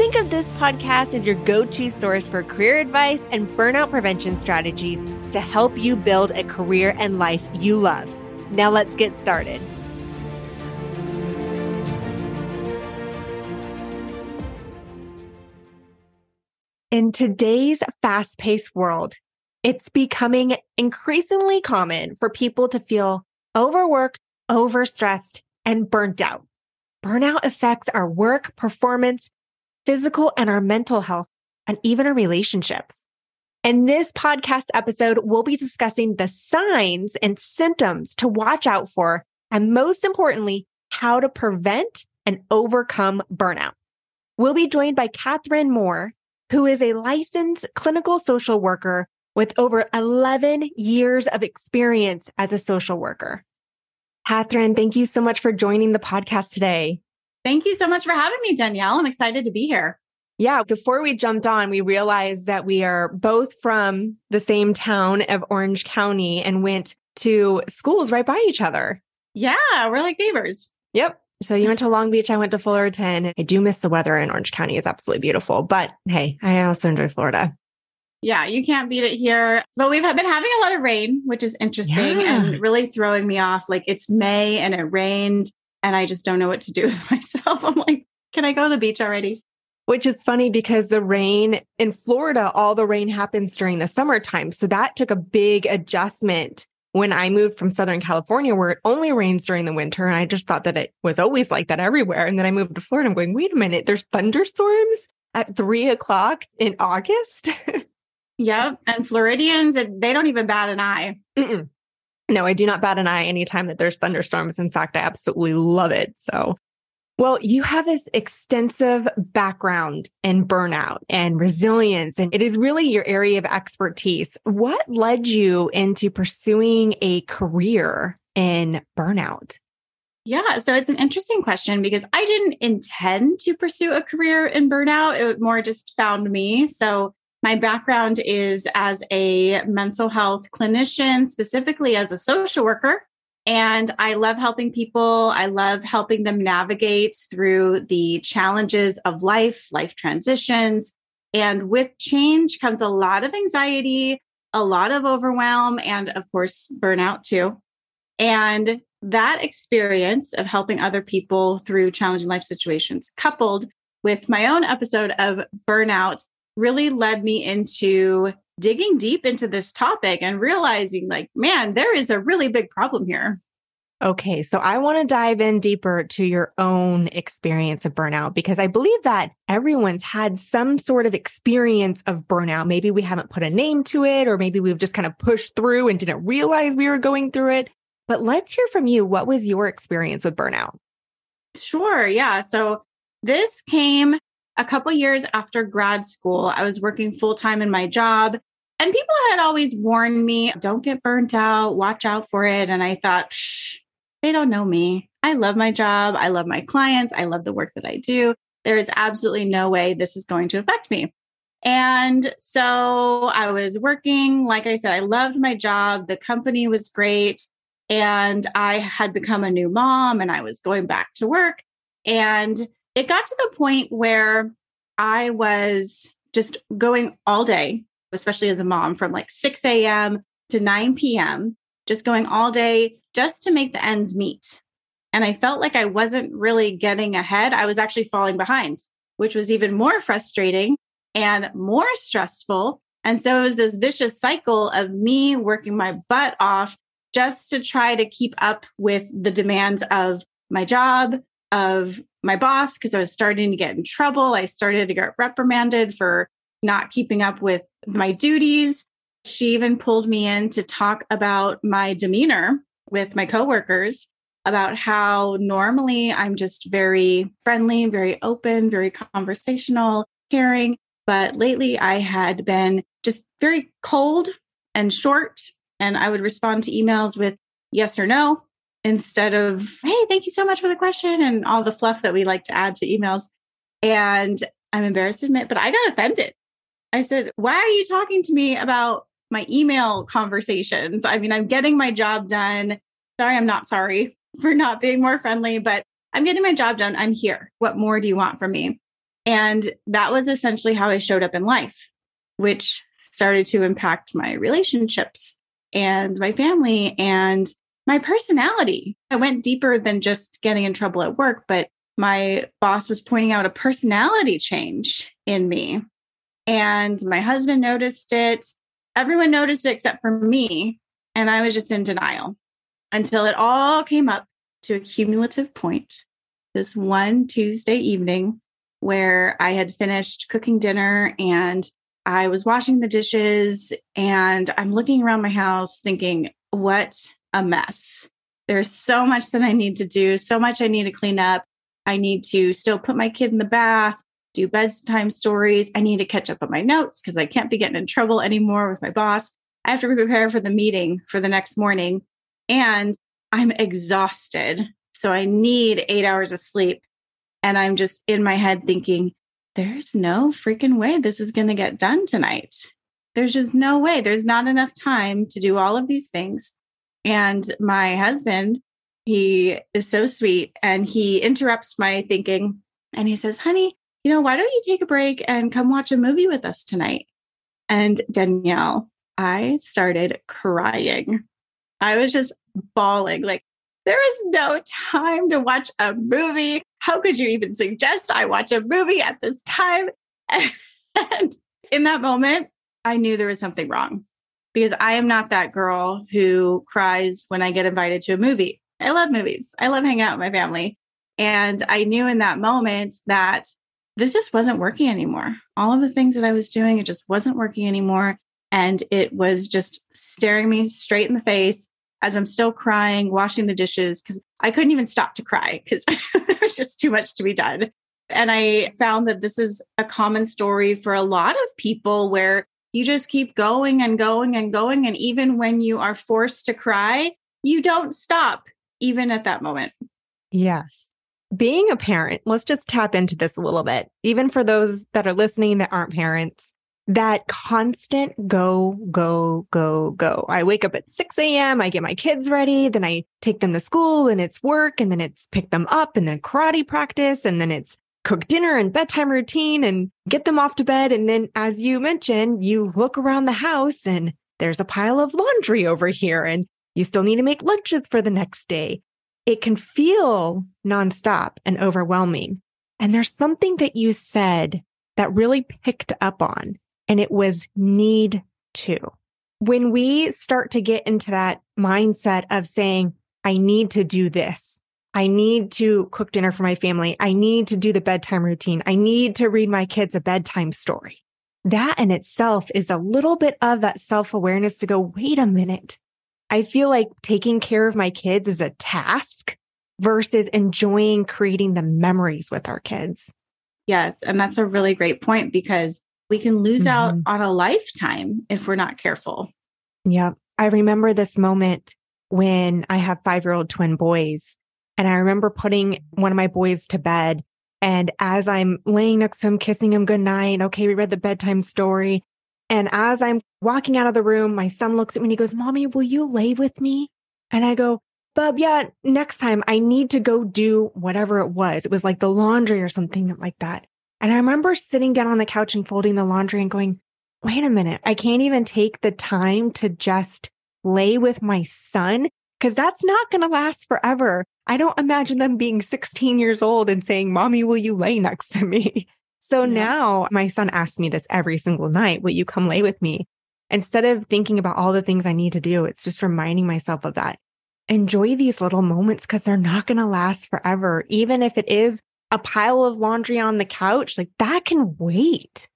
Think of this podcast as your go to source for career advice and burnout prevention strategies to help you build a career and life you love. Now let's get started. In today's fast paced world, it's becoming increasingly common for people to feel overworked, overstressed, and burnt out. Burnout affects our work, performance, physical and our mental health, and even our relationships. In this podcast episode, we'll be discussing the signs and symptoms to watch out for, and most importantly, how to prevent and overcome burnout. We'll be joined by Catherine Moore, who is a licensed clinical social worker with over 11 years of experience as a social worker. Catherine, thank you so much for joining the podcast today. Thank you so much for having me, Danielle. I'm excited to be here. Yeah, before we jumped on, we realized that we are both from the same town of Orange County and went to schools right by each other. Yeah, we're like neighbors. Yep. So you went to Long Beach, I went to Fullerton. I do miss the weather in Orange County. It's absolutely beautiful. But hey, I also enjoy Florida. Yeah, you can't beat it here. But we've been having a lot of rain, which is interesting yeah. and really throwing me off. Like it's May and it rained, and I just don't know what to do with myself. I'm like, can I go to the beach already? which is funny because the rain in Florida, all the rain happens during the summertime. So that took a big adjustment when I moved from Southern California, where it only rains during the winter. And I just thought that it was always like that everywhere. And then I moved to Florida. I'm going, wait a minute, there's thunderstorms at three o'clock in August. yep. And Floridians, they don't even bat an eye. Mm-mm. No, I do not bat an eye anytime that there's thunderstorms. In fact, I absolutely love it. So well, you have this extensive background in burnout and resilience, and it is really your area of expertise. What led you into pursuing a career in burnout? Yeah, so it's an interesting question because I didn't intend to pursue a career in burnout. It more just found me. So, my background is as a mental health clinician, specifically as a social worker. And I love helping people. I love helping them navigate through the challenges of life, life transitions. And with change comes a lot of anxiety, a lot of overwhelm, and of course, burnout too. And that experience of helping other people through challenging life situations, coupled with my own episode of burnout, really led me into digging deep into this topic and realizing, like, man, there is a really big problem here. Okay, so I want to dive in deeper to your own experience of burnout because I believe that everyone's had some sort of experience of burnout. Maybe we haven't put a name to it, or maybe we've just kind of pushed through and didn't realize we were going through it. But let's hear from you. What was your experience with burnout? Sure. Yeah. So this came a couple years after grad school. I was working full time in my job and people had always warned me, don't get burnt out, watch out for it. And I thought, they don't know me. I love my job. I love my clients. I love the work that I do. There is absolutely no way this is going to affect me. And so I was working. Like I said, I loved my job. The company was great. And I had become a new mom and I was going back to work. And it got to the point where I was just going all day especially as a mom, from like 6 a.m. to 9 p.m., just going all day just to make the ends meet. And I felt like I wasn't really getting ahead. I was actually falling behind, which was even more frustrating and more stressful. And so it was this vicious cycle of me working my butt off just to try to keep up with the demands of my job, of my boss, because I was starting to get in trouble. I started to get reprimanded for not keeping up with my duties. She even pulled me in to talk about my demeanor with my coworkers about how normally I'm just very friendly, very open, very conversational, caring. But lately I had been just very cold and short. And I would respond to emails with yes or no instead of, hey, thank you so much for the question and all the fluff that we like to add to emails. And I'm embarrassed to admit, but I got offended. I said, why are you talking to me about my email conversations? I mean, I'm getting my job done. Sorry, I'm not sorry for not being more friendly, but I'm getting my job done. I'm here. What more do you want from me? And that was essentially how I showed up in life, which started to impact my relationships and my family and my personality. I went deeper than just getting in trouble at work, but my boss was pointing out a personality change in me. And my husband noticed it. Everyone noticed it except for me. And I was just in denial until it all came up to a cumulative point this one Tuesday evening where I had finished cooking dinner and I was washing the dishes and I'm looking around my house thinking, what a mess. There's so much that I need to do, so much I need to clean up. I need to still put my kid in the bath, do bedtime stories. I need to catch up on my notes because I can't be getting in trouble anymore with my boss. I have to prepare for the meeting for the next morning and I'm exhausted. So I need eight hours of sleep. And I'm just in my head thinking, there's no freaking way this is going to get done tonight. There's just no way. There's not enough time to do all of these things. And my husband, he is so sweet and he interrupts my thinking and he says, honey, you know, why don't you take a break and come watch a movie with us tonight? And Danielle, I started crying. I was just bawling, like, there is no time to watch a movie. How could you even suggest I watch a movie at this time? And in that moment, I knew there was something wrong because I am not that girl who cries when I get invited to a movie. I love movies. I love hanging out with my family. And I knew in that moment that this just wasn't working anymore. All of the things that I was doing, it just wasn't working anymore. And it was just staring me straight in the face as I'm still crying, washing the dishes, because I couldn't even stop to cry because there was just too much to be done. And I found that this is a common story for a lot of people where you just keep going and going and going. And even when you are forced to cry, you don't stop, even at that moment. Yes. Being a parent, let's just tap into this a little bit. Even for those that are listening that aren't parents, that constant go, go, go, go. I wake up at 6 a.m. I get my kids ready. Then I take them to school and it's work and then it's pick them up and then karate practice and then it's cook dinner and bedtime routine and get them off to bed. And then, as you mentioned, you look around the house and there's a pile of laundry over here and you still need to make lunches for the next day. It can feel nonstop and overwhelming. And there's something that you said that really picked up on and it was need to. When we start to get into that mindset of saying, I need to do this. I need to cook dinner for my family. I need to do the bedtime routine. I need to read my kids a bedtime story. That in itself is a little bit of that self awareness to go, wait a minute. I feel like taking care of my kids is a task versus enjoying creating the memories with our kids. Yes. And that's a really great point because we can lose mm-hmm. out on a lifetime if we're not careful. Yeah. I remember this moment when I have five year old twin boys. And I remember putting one of my boys to bed. And as I'm laying next to him, kissing him goodnight, okay, we read the bedtime story. And as I'm walking out of the room, my son looks at me and he goes, Mommy, will you lay with me? And I go, Bub, yeah, next time I need to go do whatever it was. It was like the laundry or something like that. And I remember sitting down on the couch and folding the laundry and going, wait a minute, I can't even take the time to just lay with my son because that's not going to last forever. I don't imagine them being 16 years old and saying, Mommy, will you lay next to me? So yeah. now my son asks me this every single night Will you come lay with me? Instead of thinking about all the things I need to do, it's just reminding myself of that. Enjoy these little moments because they're not going to last forever. Even if it is a pile of laundry on the couch, like that can wait.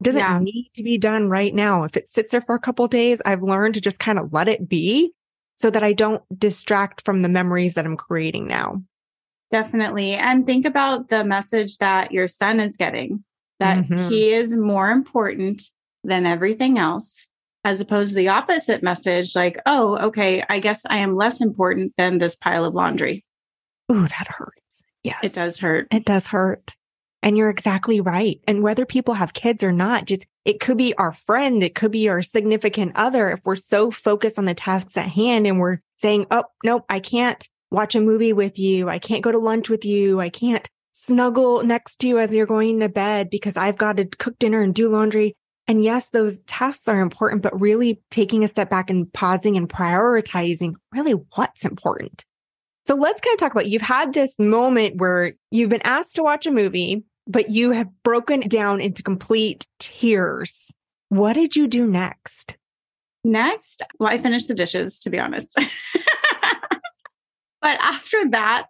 It doesn't yeah. need to be done right now. If it sits there for a couple days, I've learned to just kind of let it be so that I don't distract from the memories that I'm creating now. Definitely. And think about the message that your son is getting that mm-hmm. he is more important than everything else. as opposed to the opposite message like, oh, okay, I guess I am less important than this pile of laundry. Ooh, that hurts. Yes. It does hurt. It does hurt. And you're exactly right. And whether people have kids or not, just it could be our friend, it could be our significant other. If we're so focused on the tasks at hand and we're saying, oh, nope, I can't watch a movie with you. I can't go to lunch with you. I can't snuggle next to you as you're going to bed because I've got to cook dinner and do laundry. And yes, those tasks are important, but really taking a step back and pausing and prioritizing really what's important. So let's kind of talk about you've had this moment where you've been asked to watch a movie, but you have broken down into complete tears. What did you do next? Next, well, I finished the dishes, to be honest. but after that,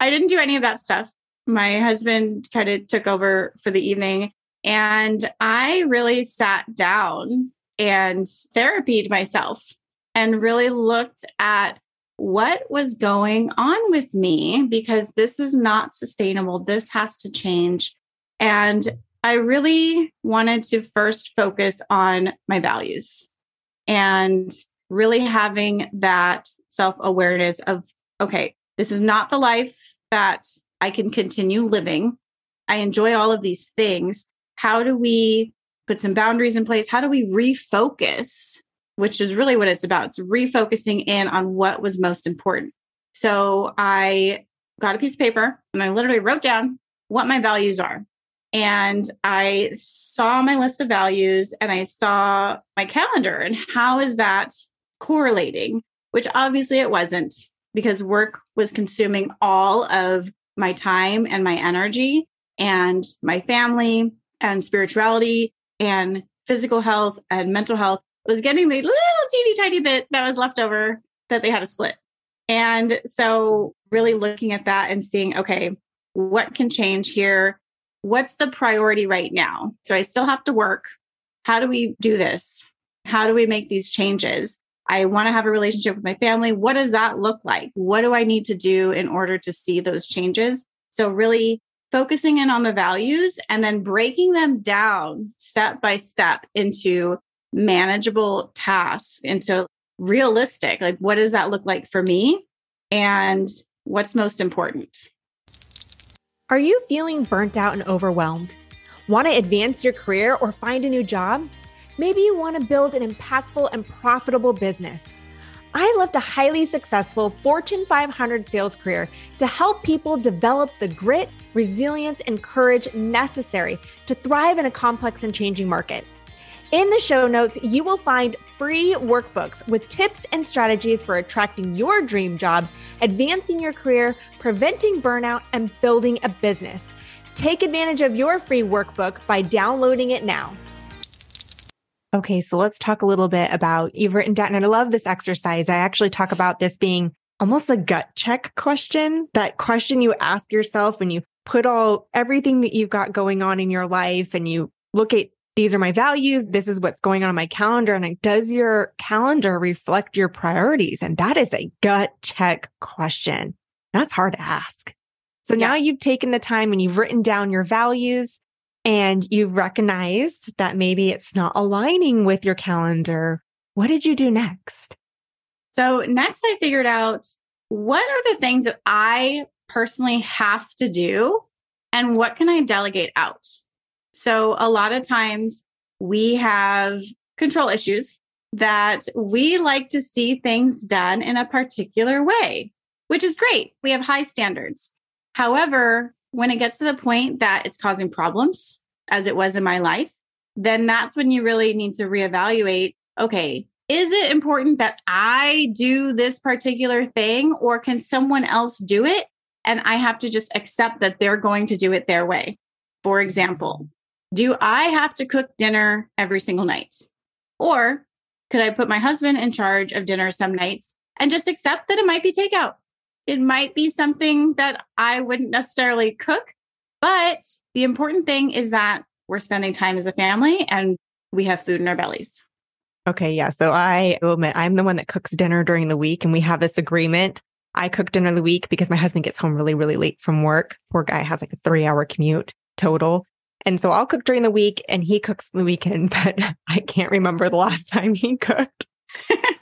I didn't do any of that stuff. My husband kind of took over for the evening. And I really sat down and therapied myself and really looked at what was going on with me because this is not sustainable. This has to change. And I really wanted to first focus on my values and really having that self awareness of, okay, this is not the life that I can continue living. I enjoy all of these things, how do we put some boundaries in place? How do we refocus, which is really what it's about? It's refocusing in on what was most important. So I got a piece of paper and I literally wrote down what my values are. And I saw my list of values and I saw my calendar and how is that correlating? Which obviously it wasn't because work was consuming all of my time and my energy and my family and spirituality and physical health and mental health was getting the little teeny tiny bit that was left over that they had to split. And so, really looking at that and seeing, okay, what can change here? What's the priority right now? So, I still have to work. How do we do this? How do we make these changes? I want to have a relationship with my family. What does that look like? What do I need to do in order to see those changes? So, really focusing in on the values and then breaking them down step by step into manageable tasks, into realistic. Like, what does that look like for me? And what's most important? Are you feeling burnt out and overwhelmed? Want to advance your career or find a new job? Maybe you want to build an impactful and profitable business. I left a highly successful Fortune 500 sales career to help people develop the grit, resilience, and courage necessary to thrive in a complex and changing market. In the show notes, you will find free workbooks with tips and strategies for attracting your dream job, advancing your career, preventing burnout, and building a business. Take advantage of your free workbook by downloading it now. Okay, so let's talk a little bit about you've written down, and I love this exercise. I actually talk about this being almost a gut check question, that question you ask yourself when you put all everything that you've got going on in your life and you look at these are my values, this is what's going on on my calendar. And like, does your calendar reflect your priorities? And that is a gut check question. That's hard to ask. So yeah. now you've taken the time and you've written down your values and you've recognized that maybe it's not aligning with your calendar, what did you do next? So, next, I figured out what are the things that I personally have to do and what can I delegate out? So, a lot of times we have control issues that we like to see things done in a particular way, which is great. We have high standards. However, when it gets to the point that it's causing problems, as it was in my life, then that's when you really need to reevaluate okay, is it important that I do this particular thing or can someone else do it? And I have to just accept that they're going to do it their way. For example, do I have to cook dinner every single night? Or could I put my husband in charge of dinner some nights and just accept that it might be takeout? It might be something that I wouldn't necessarily cook, but the important thing is that we're spending time as a family and we have food in our bellies. Okay. Yeah. So I will admit I'm the one that cooks dinner during the week and we have this agreement. I cook dinner the week because my husband gets home really, really late from work. Poor guy has like a three hour commute total. And so I'll cook during the week and he cooks the weekend, but I can't remember the last time he cooked.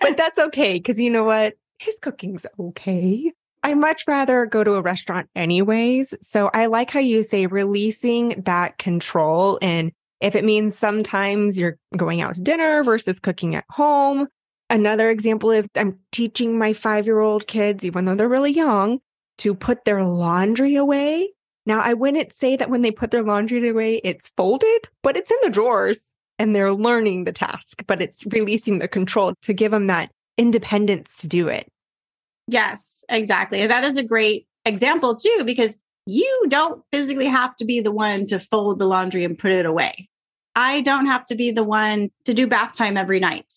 but that's okay because you know what? His cooking's okay. I much rather go to a restaurant anyways. So I like how you say releasing that control. And if it means sometimes you're going out to dinner versus cooking at home. Another example is I'm teaching my five year old kids, even though they're really young, to put their laundry away. Now, I wouldn't say that when they put their laundry away, it's folded, but it's in the drawers and they're learning the task, but it's releasing the control to give them that independence to do it. Yes, exactly. That is a great example too, because you don't physically have to be the one to fold the laundry and put it away. I don't have to be the one to do bath time every night,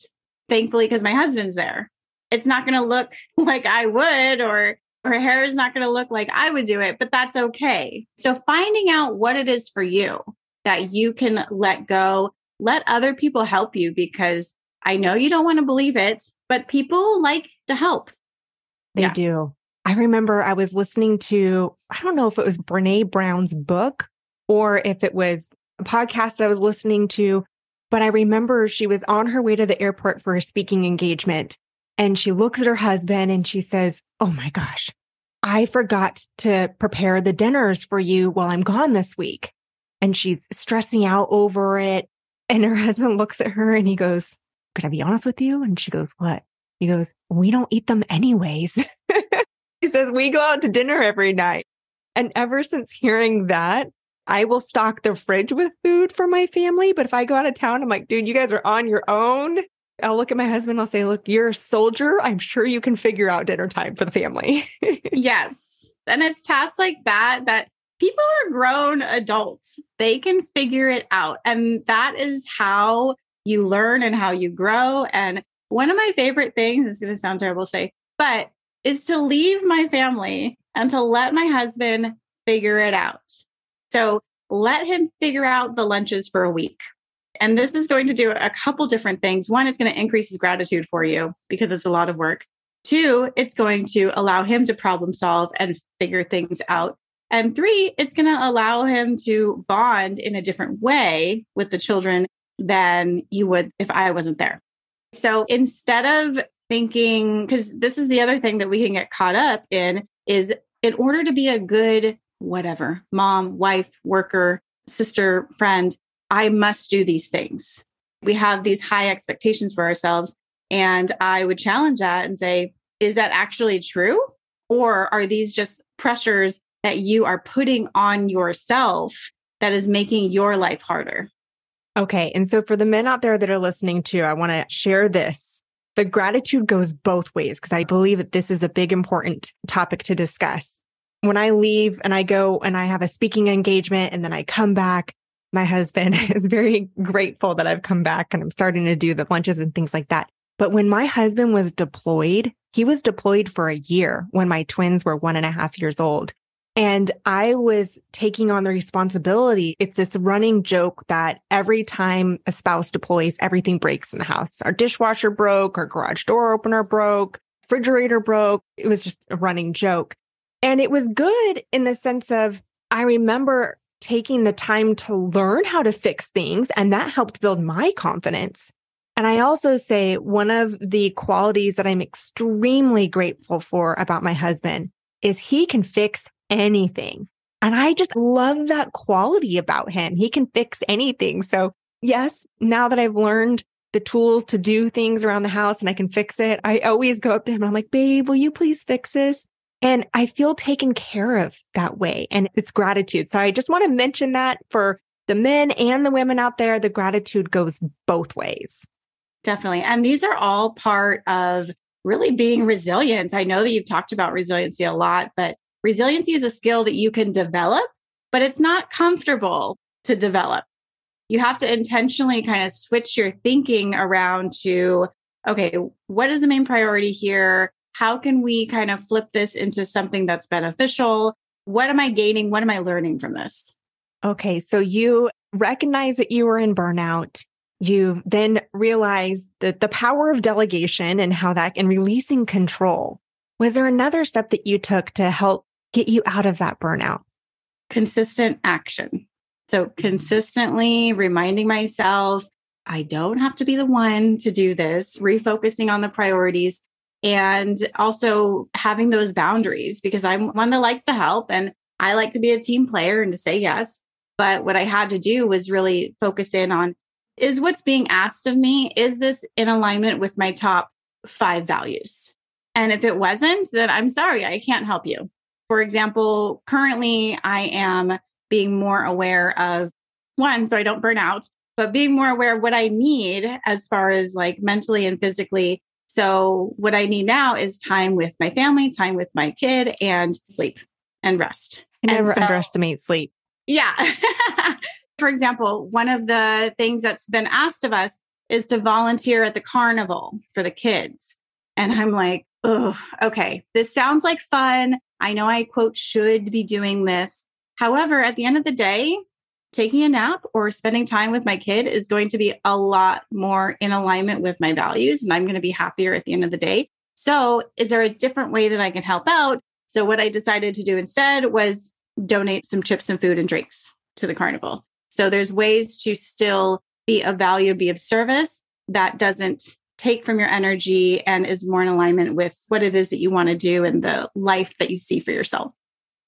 thankfully, because my husband's there. It's not going to look like I would, or her hair is not going to look like I would do it, but that's okay. So, finding out what it is for you that you can let go, let other people help you because I know you don't want to believe it, but people like to help. They yeah. do. I remember I was listening to, I don't know if it was Brene Brown's book or if it was a podcast I was listening to, but I remember she was on her way to the airport for a speaking engagement. And she looks at her husband and she says, Oh my gosh, I forgot to prepare the dinners for you while I'm gone this week. And she's stressing out over it. And her husband looks at her and he goes, Could I be honest with you? And she goes, What? He goes, We don't eat them anyways. he says, We go out to dinner every night. And ever since hearing that, I will stock the fridge with food for my family. But if I go out of town, I'm like, dude, you guys are on your own. I'll look at my husband. I'll say, look, you're a soldier. I'm sure you can figure out dinner time for the family. yes. And it's tasks like that that people are grown adults. They can figure it out. And that is how you learn and how you grow. And one of my favorite things is going to sound terrible to say, but is to leave my family and to let my husband figure it out. So let him figure out the lunches for a week. And this is going to do a couple different things. One, it's going to increase his gratitude for you because it's a lot of work. Two, it's going to allow him to problem solve and figure things out. And three, it's going to allow him to bond in a different way with the children than you would if I wasn't there. So instead of thinking, because this is the other thing that we can get caught up in, is in order to be a good whatever mom, wife, worker, sister, friend, I must do these things. We have these high expectations for ourselves. And I would challenge that and say, is that actually true? Or are these just pressures that you are putting on yourself that is making your life harder? Okay. And so for the men out there that are listening to, I want to share this. The gratitude goes both ways because I believe that this is a big, important topic to discuss. When I leave and I go and I have a speaking engagement and then I come back, my husband is very grateful that I've come back and I'm starting to do the lunches and things like that. But when my husband was deployed, he was deployed for a year when my twins were one and a half years old. And I was taking on the responsibility. It's this running joke that every time a spouse deploys, everything breaks in the house. Our dishwasher broke, our garage door opener broke, refrigerator broke. It was just a running joke. And it was good in the sense of I remember taking the time to learn how to fix things, and that helped build my confidence. And I also say one of the qualities that I'm extremely grateful for about my husband is he can fix anything. And I just love that quality about him. He can fix anything. So, yes, now that I've learned the tools to do things around the house and I can fix it, I always go up to him. I'm like, babe, will you please fix this? And I feel taken care of that way. And it's gratitude. So I just want to mention that for the men and the women out there, the gratitude goes both ways. Definitely. And these are all part of really being resilient. I know that you've talked about resiliency a lot, but Resiliency is a skill that you can develop, but it's not comfortable to develop. You have to intentionally kind of switch your thinking around to, okay, what is the main priority here? How can we kind of flip this into something that's beneficial? What am I gaining? What am I learning from this? Okay, so you recognize that you were in burnout. You then realize that the power of delegation and how that and releasing control. Was there another step that you took to help get you out of that burnout? Consistent action. So mm-hmm. consistently reminding myself, I don't have to be the one to do this, refocusing on the priorities and also having those boundaries because I'm one that likes to help and I like to be a team player and to say yes. But what I had to do was really focus in on is what's being asked of me, is this in alignment with my top five values? And if it wasn't, then I'm sorry, I can't help you. For example, currently I am being more aware of one, so I don't burn out, but being more aware of what I need as far as like mentally and physically. So, what I need now is time with my family, time with my kid, and sleep and rest. I never so, underestimate sleep. Yeah. For example, one of the things that's been asked of us is to volunteer at the carnival for the kids. And I'm like, oh, okay, this sounds like fun. I know I quote should be doing this. However, at the end of the day, taking a nap or spending time with my kid is going to be a lot more in alignment with my values and I'm going to be happier at the end of the day. So, is there a different way that I can help out? So, what I decided to do instead was donate some chips and food and drinks to the carnival. So, there's ways to still be of value, be of service that doesn't take from your energy and is more in alignment with what it is that you want to do and the life that you see for yourself.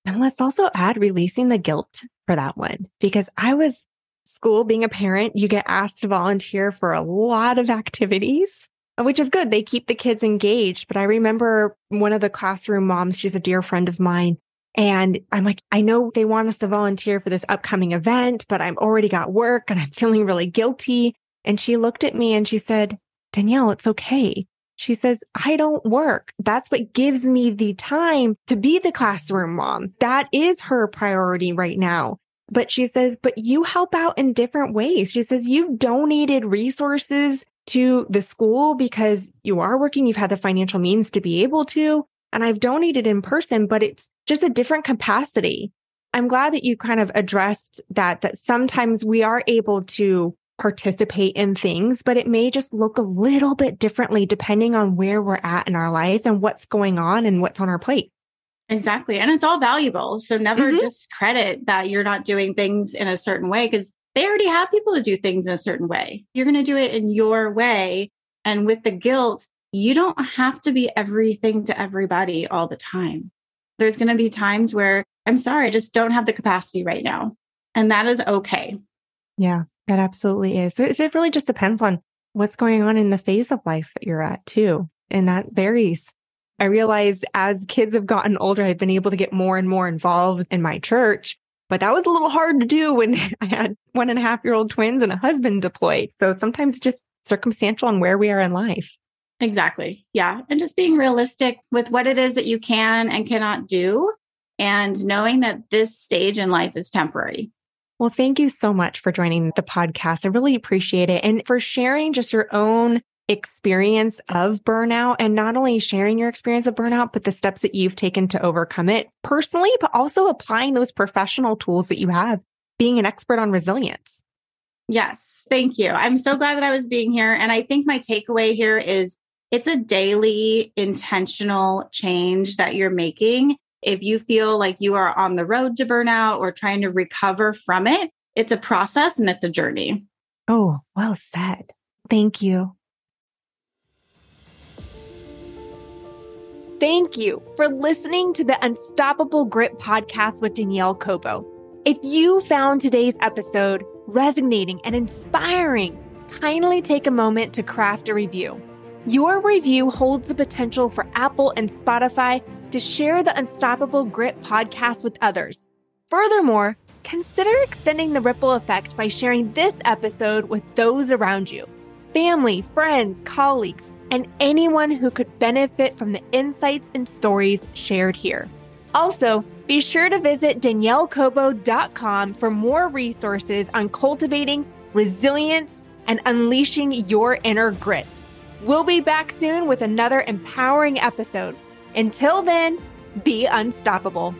And let's also add releasing the guilt for that one because I was school being a parent, you get asked to volunteer for a lot of activities, which is good. They keep the kids engaged. But I remember one of the classroom moms, she's a dear friend of mine. And I'm like, I know they want us to volunteer for this upcoming event, but I've already got work and I'm feeling really guilty. And she looked at me and she said, Danielle, it's okay. She says, I don't work. That's what gives me the time to be the classroom mom. That is her priority right now. But she says, but you help out in different ways. She says, you've donated resources to the school because you are working. You've had the financial means to be able to. And I've donated in person, but it's just a different capacity. I'm glad that you kind of addressed that, that sometimes we are able to participate in things, but it may just look a little bit differently depending on where we're at in our life and what's going on and what's on our plate. Exactly. And it's all valuable. So never mm-hmm. discredit that you're not doing things in a certain way because they already have people to do things in a certain way. You're going to do it in your way. And with the guilt, you don't have to be everything to everybody all the time. There's going to be times where I'm sorry, I just don't have the capacity right now. And that is okay. Yeah. That absolutely is. So it really just depends on what's going on in the phase of life that you're at too. And that varies. I realize as kids have gotten older, I've been able to get more and more involved in my church, but that was a little hard to do when I had one and a half year old twins and a husband deployed. So sometimes just circumstantial on where we are in life. Exactly. Yeah. And just being realistic with what it is that you can and cannot do, and knowing that this stage in life is temporary. Well, thank you so much for joining the podcast. I really appreciate it. And for sharing just your own experience of burnout and not only sharing your experience of burnout, but the steps that you've taken to overcome it personally, but also applying those professional tools that you have, being an expert on resilience. Yes, thank you. I'm so glad that I was being here. And I think my takeaway here is it's a daily intentional change that you're making if you feel like you are on the road to burnout or trying to recover from it, it's a process and it's a journey. Oh, well said. Thank you. Thank you for listening to the Unstoppable Grit podcast with Danielle Cobo. If you found today's episode resonating and inspiring, kindly take a moment to craft a review. Your review holds the potential for Apple and Spotify to share the Unstoppable Grit podcast with others. Furthermore, consider extending the ripple effect by sharing this episode with those around you family, friends, colleagues, and anyone who could benefit from the insights and stories shared here. Also, be sure to visit daniellecobo.com for more resources on cultivating resilience and unleashing your inner grit. We'll be back soon with another empowering episode. Until then, be unstoppable.